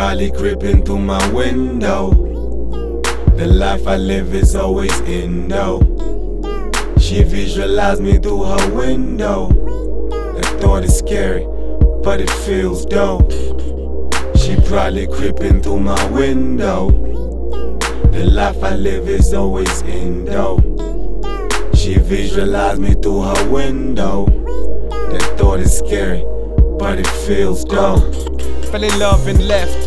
Probably creeping through my window. The life I live is always indo. She visualized me through her window. The thought is scary, but it feels dope. She probably creeping through my window. The life I live is always indo. She visualized me through her window. The thought is scary, but it feels dope. Fell in love and left.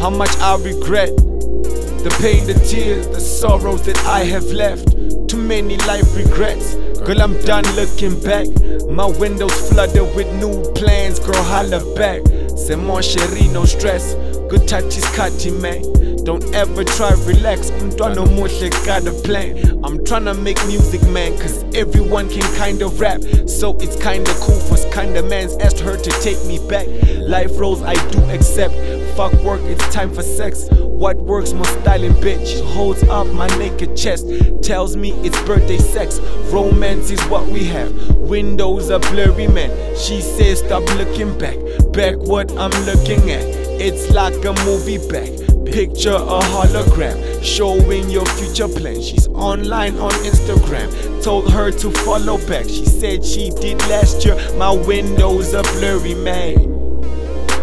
How much I regret. The pain, the tears, the sorrows that I have left. Too many life regrets. Girl, I'm done looking back. My windows flooded with new plans. Girl, holla back. C'est mon chéri, no stress. Good touch is cutty, man. Don't ever try relax. Umntwana muhle got a plan. I'm tryna make music, man, cause everyone can kinda rap. So it's kinda cool for kinda man's asked her to take me back. Life roles I do accept. Fuck work, it's time for sex. What works, most styling bitch. Holds up my naked chest. Tells me it's birthday sex. Romance is what we have. Windows are blurry, man. She says stop looking back. Back what I'm looking at. It's like a movie back. Picture a hologram showing your future plans. She's online on Instagram. Told her to follow back. She said she did last year. My windows are blurry, man.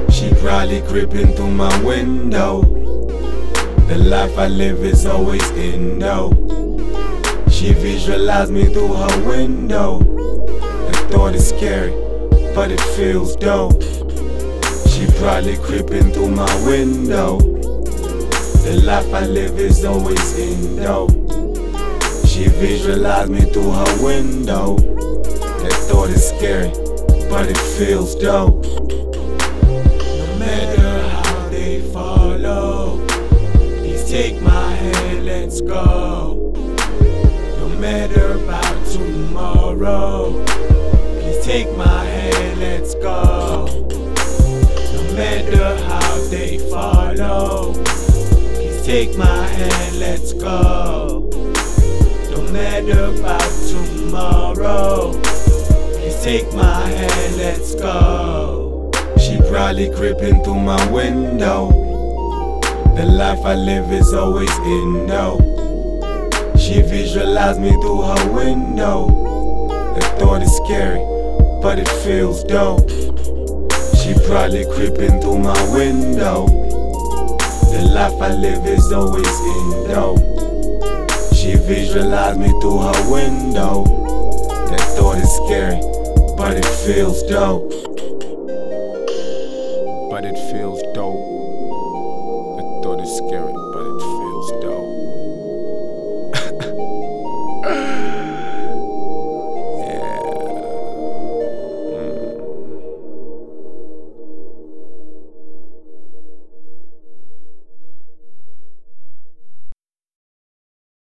She probably creeping through my window. The life I live is always indo. She visualized me through her window. The thought is scary, but it feels dope. She probably creeping through my window. The life I live is always indo. She visualized me through her window. That thought is scary, but it feels dope. No matter how they follow, please take my hand, let's go. No matter about tomorrow, please take my hand, let's go. No matter how they follow, take my hand, let's go. No matter about tomorrow, please take my hand, let's go. She probably creeping through my window. The life I live is always indo. She visualized me through her window. The thought is scary, but it feels dope. She probably creeping through my window. The life I live is always indo. She visualized me through her window. That thought is scary, but it feels dope. But it feels dope. The thought is scary.